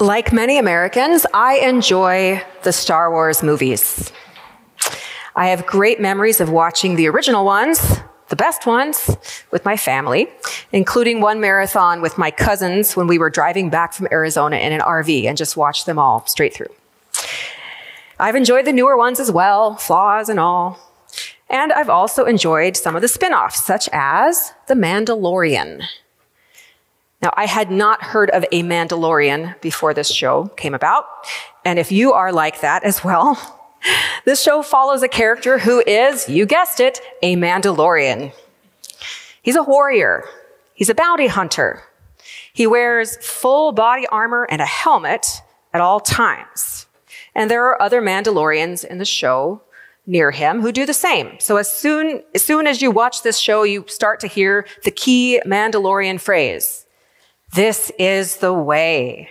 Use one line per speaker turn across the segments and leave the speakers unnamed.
Like many Americans, I enjoy the Star Wars movies. I have great memories of watching the original ones, the best ones, with my family, including one marathon with my cousins when we were driving back from Arizona in an RV and just watched them all straight through. I've enjoyed the newer ones as well, flaws and all. And I've also enjoyed some of the spin offs, such as The Mandalorian. Now, I had not heard of a Mandalorian before this show came about. And if you are like that as well, this show follows a character who is, you guessed it, a Mandalorian. He's a warrior. He's a bounty hunter. He wears full body armor and a helmet at all times. And there are other Mandalorians in the show near him who do the same. So as soon, as soon as you watch this show, you start to hear the key Mandalorian phrase. This is the way.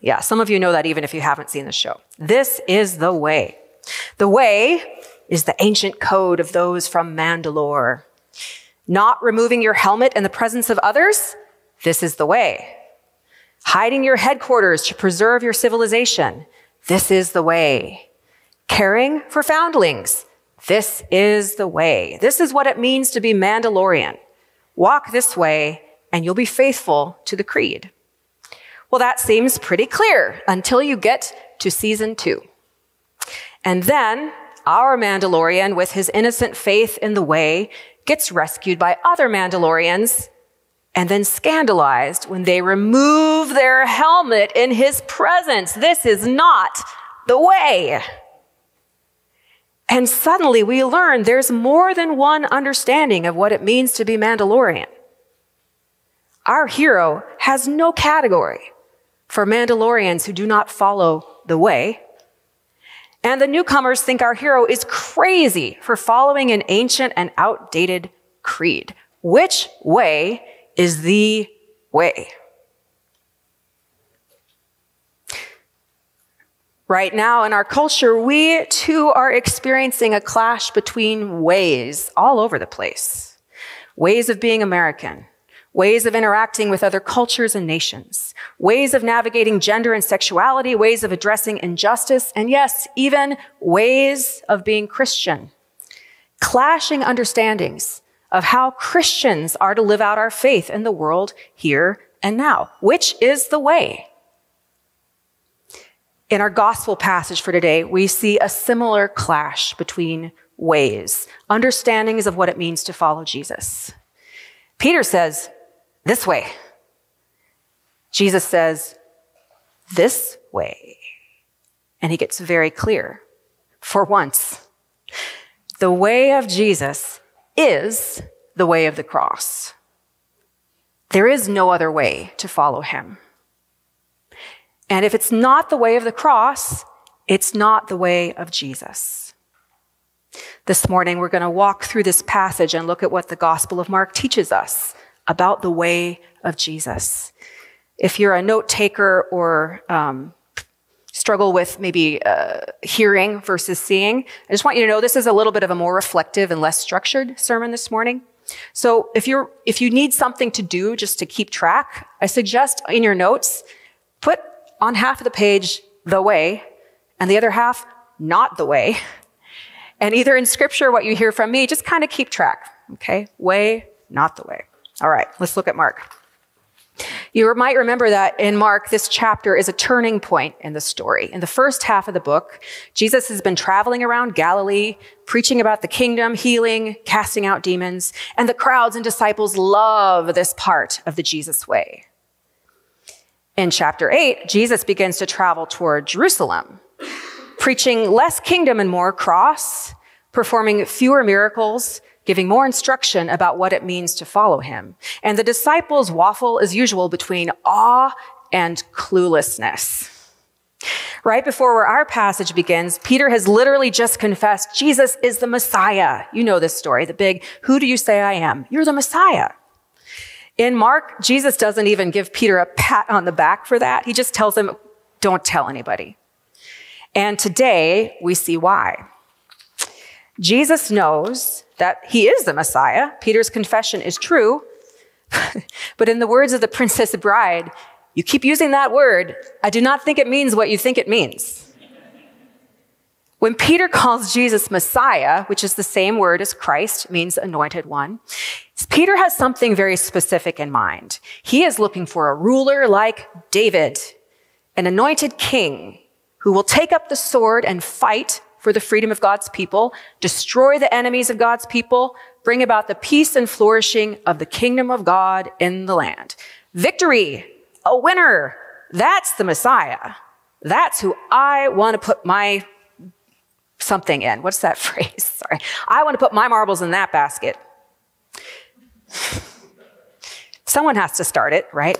Yeah, some of you know that even if you haven't seen the show. This is the way. The way is the ancient code of those from Mandalore. Not removing your helmet in the presence of others, this is the way. Hiding your headquarters to preserve your civilization, this is the way. Caring for foundlings, this is the way. This is what it means to be Mandalorian. Walk this way and you'll be faithful to the creed. Well, that seems pretty clear until you get to season two. And then our Mandalorian, with his innocent faith in the way, gets rescued by other Mandalorians and then scandalized when they remove their helmet in his presence. This is not the way. And suddenly we learn there's more than one understanding of what it means to be Mandalorian. Our hero has no category for Mandalorians who do not follow the way. And the newcomers think our hero is crazy for following an ancient and outdated creed. Which way is the way? Right now in our culture, we too are experiencing a clash between ways all over the place. Ways of being American, ways of interacting with other cultures and nations, ways of navigating gender and sexuality, ways of addressing injustice, and yes, even ways of being Christian. Clashing understandings of how Christians are to live out our faith in the world here and now. Which is the way? In our gospel passage for today, we see a similar clash between ways, understandings of what it means to follow Jesus. Peter says, this way. Jesus says, this way. And he gets very clear. For once, the way of Jesus is the way of the cross. There is no other way to follow him. And if it's not the way of the cross, it's not the way of Jesus. This morning, we're going to walk through this passage and look at what the Gospel of Mark teaches us about the way of Jesus. If you're a note taker or um, struggle with maybe uh, hearing versus seeing, I just want you to know this is a little bit of a more reflective and less structured sermon this morning. So if you're if you need something to do just to keep track, I suggest in your notes put on half of the page the way and the other half not the way. And either in scripture what you hear from me, just kind of keep track. Okay? Way, not the way. All right, let's look at Mark. You might remember that in Mark, this chapter is a turning point in the story. In the first half of the book, Jesus has been traveling around Galilee, preaching about the kingdom, healing, casting out demons, and the crowds and disciples love this part of the Jesus way. In chapter 8, Jesus begins to travel toward Jerusalem, preaching less kingdom and more cross, performing fewer miracles, giving more instruction about what it means to follow him. And the disciples waffle as usual between awe and cluelessness. Right before where our passage begins, Peter has literally just confessed Jesus is the Messiah. You know this story, the big, who do you say I am? You're the Messiah. In Mark, Jesus doesn't even give Peter a pat on the back for that. He just tells him, don't tell anybody. And today we see why. Jesus knows that he is the Messiah. Peter's confession is true. but in the words of the Princess Bride, You keep using that word. I do not think it means what you think it means. When Peter calls Jesus Messiah, which is the same word as Christ, means anointed one, Peter has something very specific in mind. He is looking for a ruler like David, an anointed king who will take up the sword and fight for the freedom of God's people, destroy the enemies of God's people, bring about the peace and flourishing of the kingdom of God in the land. Victory, a winner. That's the Messiah. That's who I want to put my something in. What's that phrase? Sorry. I want to put my marbles in that basket. Someone has to start it, right?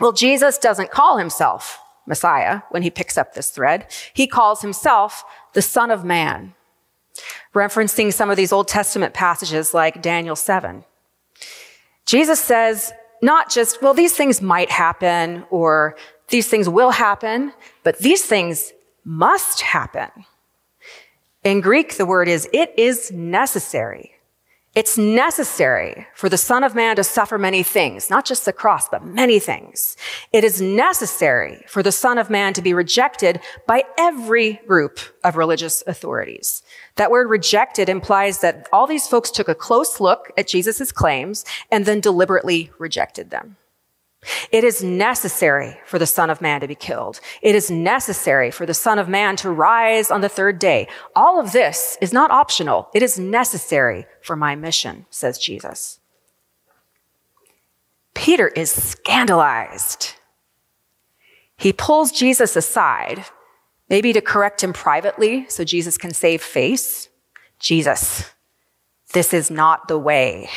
Well, Jesus doesn't call himself Messiah when he picks up this thread. He calls himself the Son of Man, referencing some of these Old Testament passages like Daniel 7. Jesus says, not just, well, these things might happen or these things will happen, but these things must happen. In Greek, the word is, it is necessary. It's necessary for the Son of Man to suffer many things, not just the cross, but many things. It is necessary for the Son of Man to be rejected by every group of religious authorities. That word rejected implies that all these folks took a close look at Jesus' claims and then deliberately rejected them. It is necessary for the Son of Man to be killed. It is necessary for the Son of Man to rise on the third day. All of this is not optional. It is necessary for my mission, says Jesus. Peter is scandalized. He pulls Jesus aside, maybe to correct him privately so Jesus can save face. Jesus, this is not the way.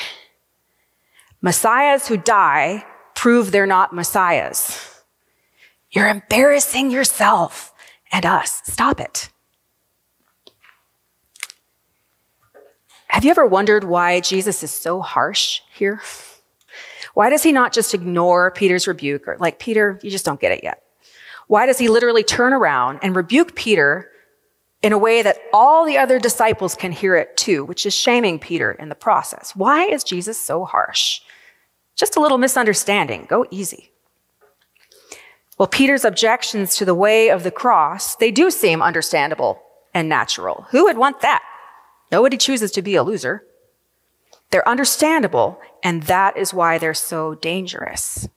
Messiahs who die prove they're not messiahs. You're embarrassing yourself and us. Stop it. Have you ever wondered why Jesus is so harsh here? Why does he not just ignore Peter's rebuke or like, Peter, you just don't get it yet? Why does he literally turn around and rebuke Peter in a way that all the other disciples can hear it too, which is shaming Peter in the process? Why is Jesus so harsh? Just a little misunderstanding. Go easy. Well, Peter's objections to the way of the cross, they do seem understandable and natural. Who would want that? Nobody chooses to be a loser. They're understandable, and that is why they're so dangerous.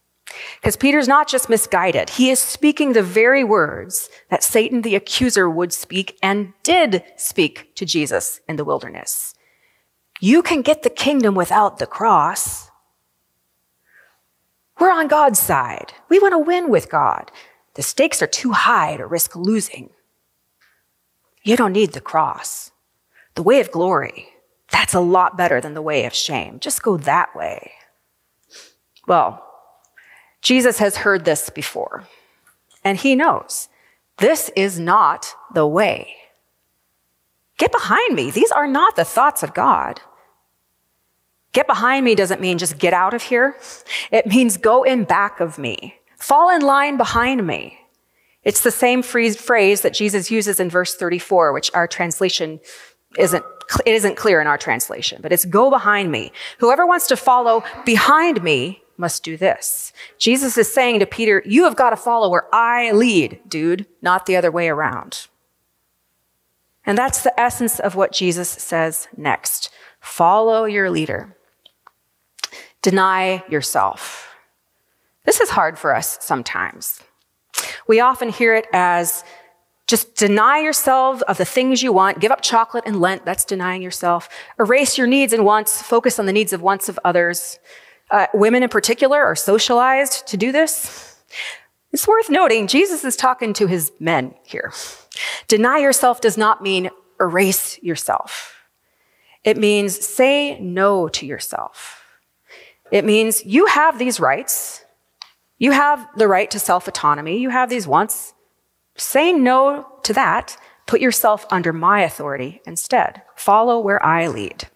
Because Peter's not just misguided, he is speaking the very words that Satan the accuser would speak and did speak to Jesus in the wilderness. You can get the kingdom without the cross. We're on God's side. We want to win with God. The stakes are too high to risk losing. You don't need the cross. The way of glory, that's a lot better than the way of shame. Just go that way. Well, Jesus has heard this before, and he knows this is not the way. Get behind me. These are not the thoughts of God. Get behind me doesn't mean just get out of here. It means go in back of me. Fall in line behind me. It's the same phrase that Jesus uses in verse 34, which our translation isn't, it isn't clear in our translation, but it's go behind me. Whoever wants to follow behind me must do this. Jesus is saying to Peter, you have got to follow where I lead, dude, not the other way around. And that's the essence of what Jesus says next. Follow your leader. Deny yourself. This is hard for us sometimes. We often hear it as just deny yourself of the things you want. Give up chocolate and Lent. That's denying yourself. Erase your needs and wants. Focus on the needs and wants of others. Uh, women in particular are socialized to do this. It's worth noting Jesus is talking to his men here. Deny yourself does not mean erase yourself. It means say no to yourself. It means you have these rights. You have the right to self autonomy. You have these wants. Say no to that. Put yourself under my authority instead. Follow where I lead.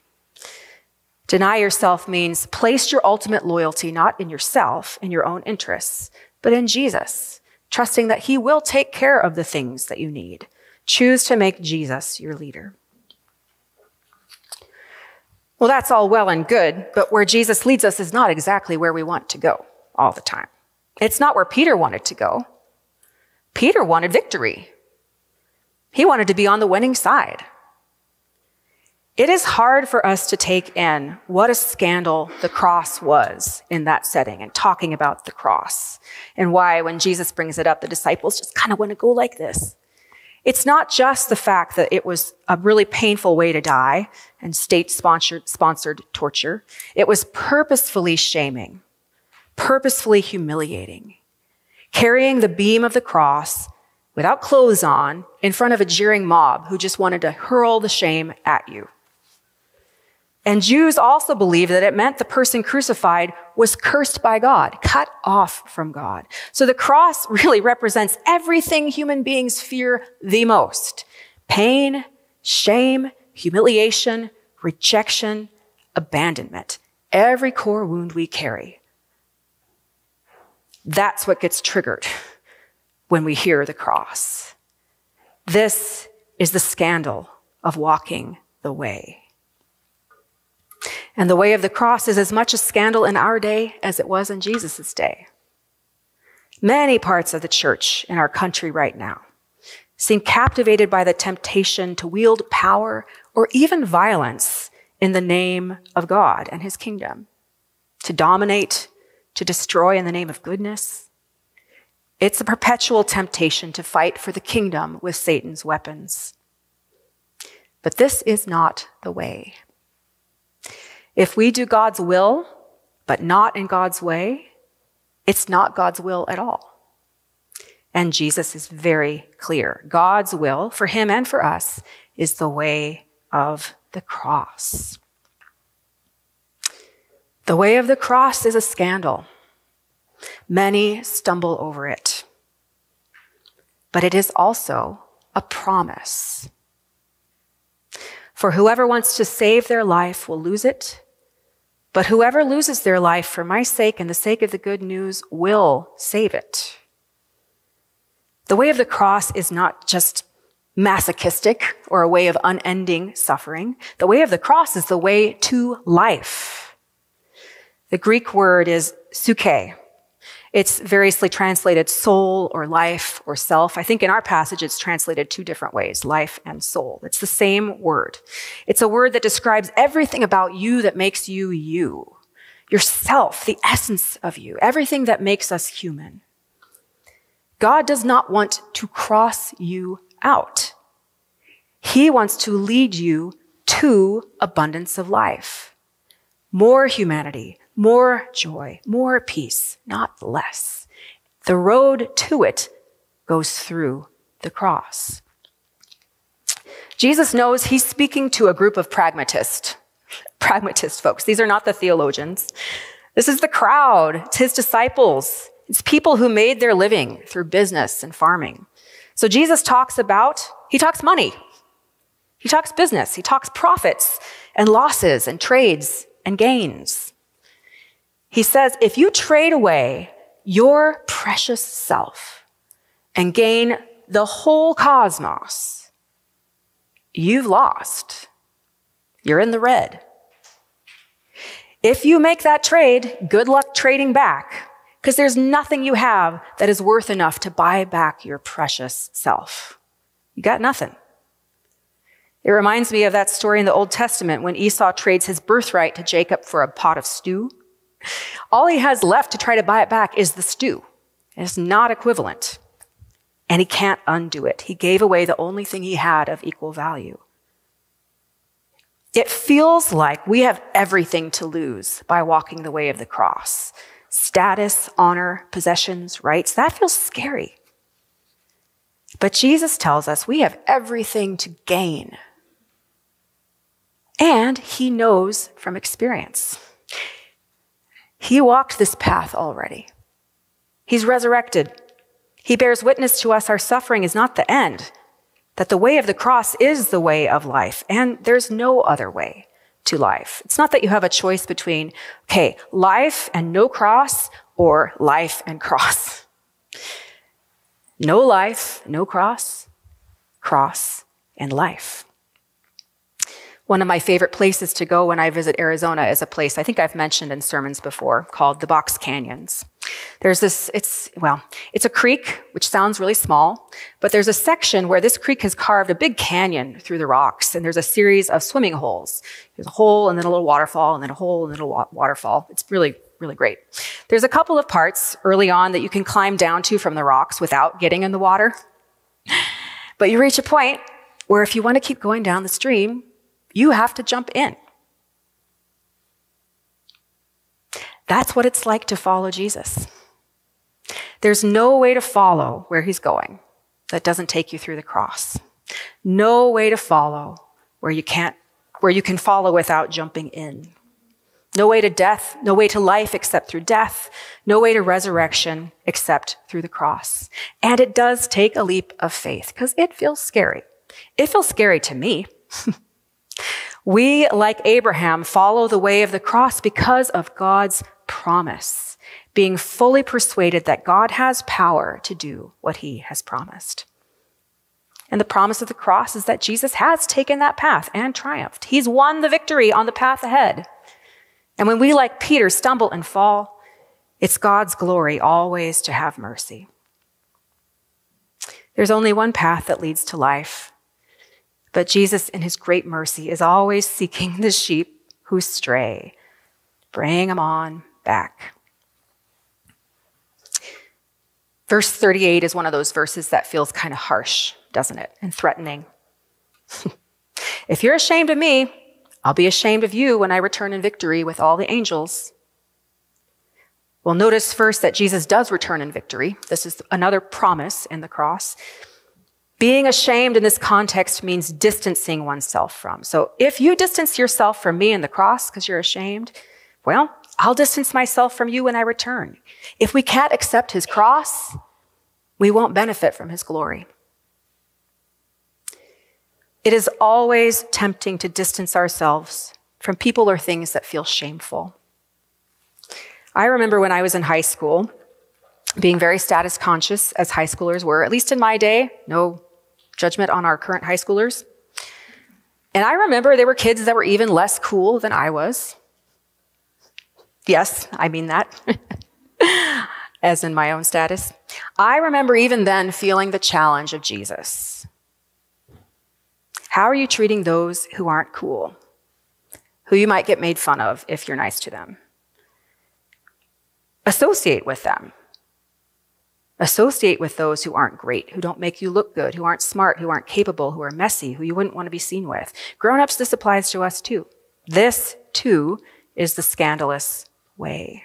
Deny yourself means place your ultimate loyalty not in yourself, in your own interests, but in Jesus, trusting that he will take care of the things that you need. Choose to make Jesus your leader. Well, that's all well and good, but where Jesus leads us is not exactly where we want to go all the time. It's not where Peter wanted to go. Peter wanted victory. He wanted to be on the winning side. It is hard for us to take in what a scandal the cross was in that setting and talking about the cross and why when Jesus brings it up, the disciples just kind of want to go like this. It's not just the fact that it was a really painful way to die and state sponsored, sponsored torture. It was purposefully shaming, purposefully humiliating, carrying the beam of the cross without clothes on in front of a jeering mob who just wanted to hurl the shame at you. And Jews also believed that it meant the person crucified was cursed by God, cut off from God. So the cross really represents everything human beings fear the most. Pain, shame, humiliation, rejection, abandonment. Every core wound we carry. That's what gets triggered when we hear the cross. This is the scandal of walking the way. And the way of the cross is as much a scandal in our day as it was in Jesus' day. Many parts of the church in our country right now seem captivated by the temptation to wield power or even violence in the name of God and his kingdom, to dominate, to destroy in the name of goodness. It's a perpetual temptation to fight for the kingdom with Satan's weapons. But this is not the way. If we do God's will, but not in God's way, it's not God's will at all. And Jesus is very clear. God's will for him and for us is the way of the cross. The way of the cross is a scandal. Many stumble over it. But it is also a promise. For whoever wants to save their life will lose it, but whoever loses their life for my sake and the sake of the good news will save it. The way of the cross is not just masochistic or a way of unending suffering. The way of the cross is the way to life. The Greek word is psuche, it's variously translated soul or life or self. I think in our passage it's translated two different ways, life and soul. It's the same word. It's a word that describes everything about you that makes you you. Yourself, the essence of you, everything that makes us human. God does not want to cross you out. He wants to lead you to abundance of life, more humanity, more joy, more peace, not less. The road to it goes through the cross. Jesus knows he's speaking to a group of pragmatists, pragmatist folks. These are not the theologians. This is the crowd. It's his disciples. It's people who made their living through business and farming. So Jesus talks about, he talks money. He talks business. He talks profits and losses and trades and gains. He says, if you trade away your precious self and gain the whole cosmos, you've lost. You're in the red. If you make that trade, good luck trading back, because there's nothing you have that is worth enough to buy back your precious self. You got nothing. It reminds me of that story in the Old Testament when Esau trades his birthright to Jacob for a pot of stew. All he has left to try to buy it back is the stew. It's not equivalent. And he can't undo it. He gave away the only thing he had of equal value. It feels like we have everything to lose by walking the way of the cross status, honor, possessions, rights. That feels scary. But Jesus tells us we have everything to gain. And he knows from experience. He walked this path already. He's resurrected. He bears witness to us our suffering is not the end, that the way of the cross is the way of life, and there's no other way to life. It's not that you have a choice between, okay, life and no cross or life and cross. No life, no cross, cross and life. One of my favorite places to go when I visit Arizona is a place I think I've mentioned in sermons before called the Box Canyons. There's this, it's, well, it's a creek, which sounds really small, but there's a section where this creek has carved a big canyon through the rocks, and there's a series of swimming holes. There's a hole, and then a little waterfall, and then a hole, and then a waterfall. It's really, really great. There's a couple of parts early on that you can climb down to from the rocks without getting in the water. But you reach a point where if you want to keep going down the stream, you have to jump in. That's what it's like to follow Jesus. There's no way to follow where he's going that doesn't take you through the cross. No way to follow where you can't, where you can follow without jumping in. No way to death, no way to life except through death, no way to resurrection except through the cross. And it does take a leap of faith because it feels scary. It feels scary to me. we, like Abraham, follow the way of the cross because of God's promise, being fully persuaded that God has power to do what he has promised. And the promise of the cross is that Jesus has taken that path and triumphed. He's won the victory on the path ahead. And when we, like Peter, stumble and fall, it's God's glory always to have mercy. There's only one path that leads to life, but Jesus, in his great mercy, is always seeking the sheep who stray, bring them on back. Verse 38 is one of those verses that feels kind of harsh, doesn't it? And threatening. if you're ashamed of me, I'll be ashamed of you when I return in victory with all the angels. Well, notice first that Jesus does return in victory. This is another promise in the cross. Being ashamed in this context means distancing oneself from. So if you distance yourself from me in the cross because you're ashamed, well, I'll distance myself from you when I return. If we can't accept his cross, we won't benefit from his glory. It is always tempting to distance ourselves from people or things that feel shameful. I remember when I was in high school being very status conscious, as high schoolers were, at least in my day, no judgment on our current high schoolers. And I remember there were kids that were even less cool than I was. Yes, I mean that, as in my own status. I remember even then feeling the challenge of Jesus. How are you treating those who aren't cool? Who you might get made fun of if you're nice to them? Associate with them. Associate with those who aren't great, who don't make you look good, who aren't smart, who aren't capable, who are messy, who you wouldn't want to be seen with. Grown ups, this applies to us too. This, too, is the scandalous way.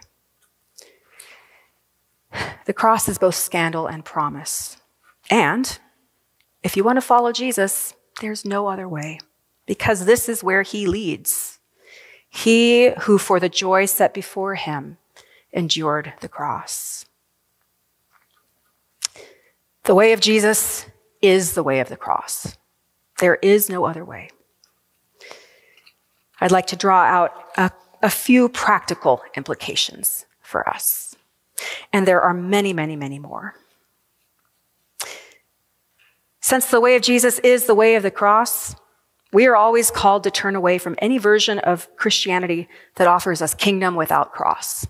The cross is both scandal and promise. And if you want to follow Jesus, there's no other way, because this is where he leads. He who, for the joy set before him, endured the cross. The way of Jesus is the way of the cross. There is no other way. I'd like to draw out a, a few practical implications for us. And there are many, many, many more. Since the way of Jesus is the way of the cross, we are always called to turn away from any version of Christianity that offers us kingdom without cross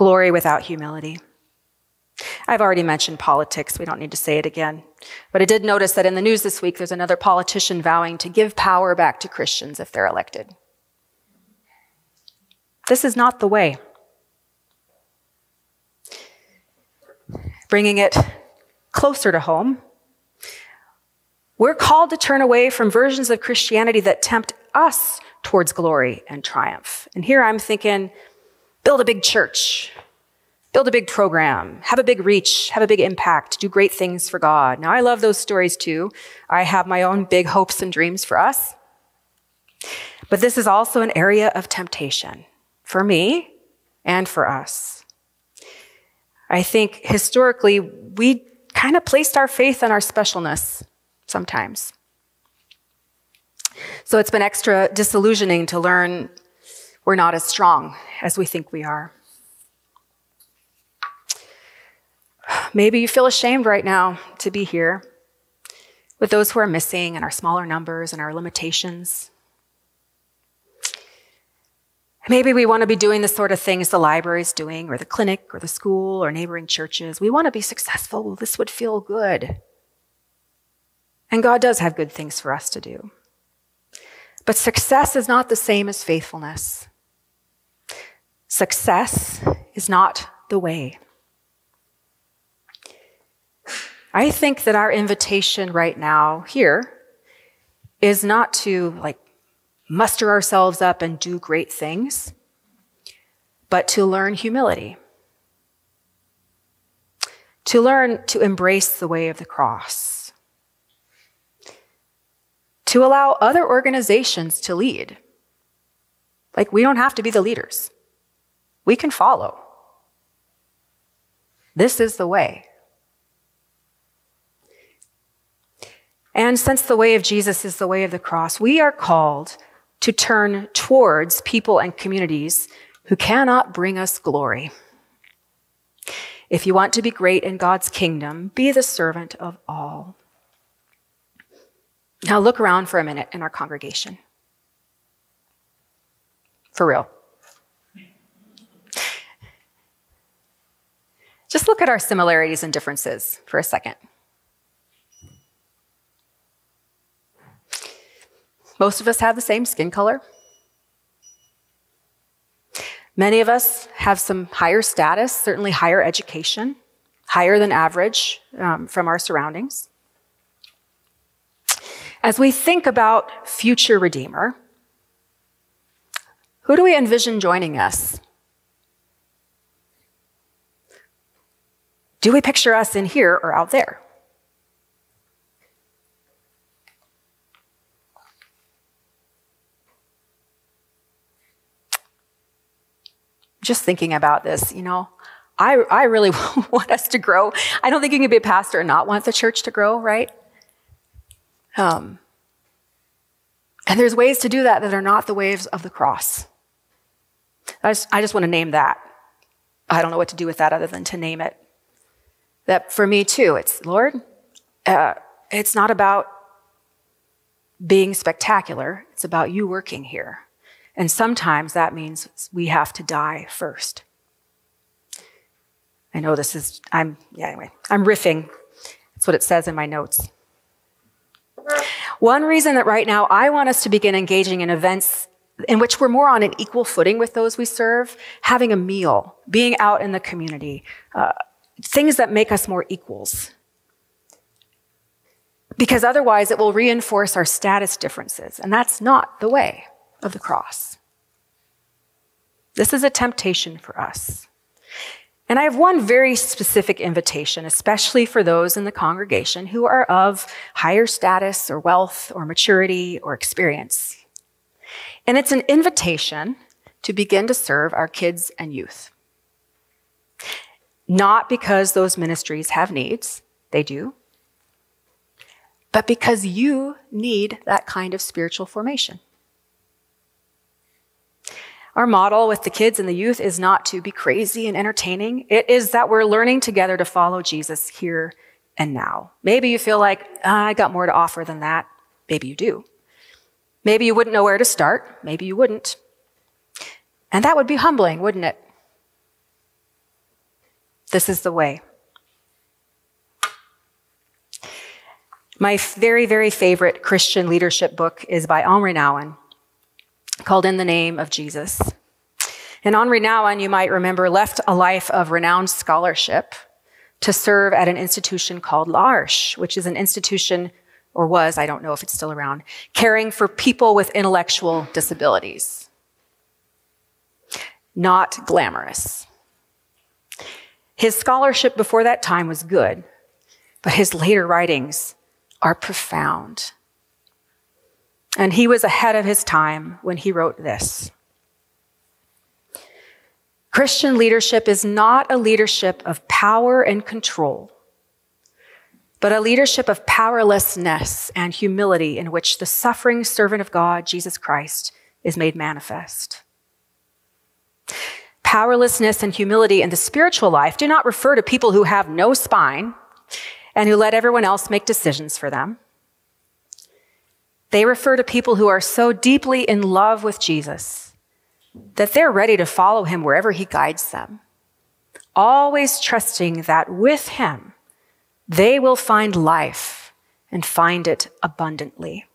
glory without humility. I've already mentioned politics. We don't need to say it again. But I did notice that in the news this week, there's another politician vowing to give power back to Christians if they're elected. This is not the way. Bringing it closer to home, we're called to turn away from versions of Christianity that tempt us towards glory and triumph. And here I'm thinking build a big church, build a big program, have a big reach, have a big impact, do great things for God. Now, I love those stories too. I have my own big hopes and dreams for us. But this is also an area of temptation for me and for us. I think historically, we kind of placed our faith in our specialness sometimes. So it's been extra disillusioning to learn we're not as strong as we think we are. Maybe you feel ashamed right now to be here with those who are missing and our smaller numbers and our limitations. Maybe we want to be doing the sort of things the library is doing, or the clinic, or the school, or neighboring churches. We want to be successful. This would feel good. And God does have good things for us to do. But success is not the same as faithfulness. Success is not the way. I think that our invitation right now here is not to like muster ourselves up and do great things, but to learn humility. To learn to embrace the way of the cross. To allow other organizations to lead. Like, we don't have to be the leaders, we can follow. This is the way. And since the way of Jesus is the way of the cross, we are called to turn towards people and communities who cannot bring us glory. If you want to be great in God's kingdom, be the servant of all. Now look around for a minute in our congregation. For real. Just look at our similarities and differences for a second. Most of us have the same skin color. Many of us have some higher status, certainly higher education, higher than average um, from our surroundings. As we think about future Redeemer, who do we envision joining us? Do we picture us in here or out there? Just thinking about this, you know, I, I really want us to grow. I don't think you can be a pastor and not want the church to grow, right? Um, and there's ways to do that that are not the waves of the cross. I just, I just want to name that. I don't know what to do with that other than to name it. That for me too, it's Lord, uh, it's not about being spectacular, it's about you working here. And sometimes that means we have to die first. I know this is, I'm, yeah, anyway, I'm riffing. That's what it says in my notes. One reason that right now I want us to begin engaging in events in which we're more on an equal footing with those we serve, having a meal, being out in the community, uh, things that make us more equals. Because otherwise, it will reinforce our status differences, and that's not the way of the cross. This is a temptation for us. And I have one very specific invitation, especially for those in the congregation who are of higher status or wealth or maturity or experience. And it's an invitation to begin to serve our kids and youth. Not because those ministries have needs, they do, but because you need that kind of spiritual formation. Our model with the kids and the youth is not to be crazy and entertaining. It is that we're learning together to follow Jesus here and now. Maybe you feel like, ah, I got more to offer than that. Maybe you do. Maybe you wouldn't know where to start. Maybe you wouldn't. And that would be humbling, wouldn't it? This is the way. My very, very favorite Christian leadership book is by Henri Nouwen called In the Name of Jesus. And Henri Nouwen, you might remember, left a life of renowned scholarship to serve at an institution called L'Arche, which is an institution, or was, I don't know if it's still around, caring for people with intellectual disabilities. Not glamorous. His scholarship before that time was good, but his later writings are profound. And he was ahead of his time when he wrote this. Christian leadership is not a leadership of power and control, but a leadership of powerlessness and humility in which the suffering servant of God, Jesus Christ, is made manifest. Powerlessness and humility in the spiritual life do not refer to people who have no spine and who let everyone else make decisions for them. They refer to people who are so deeply in love with Jesus that they're ready to follow him wherever he guides them, always trusting that with him, they will find life and find it abundantly.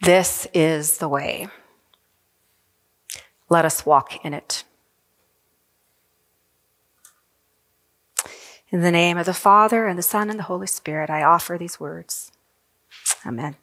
This is the way. Let us walk in it. In the name of the Father, and the Son, and the Holy Spirit, I offer these words. Amen.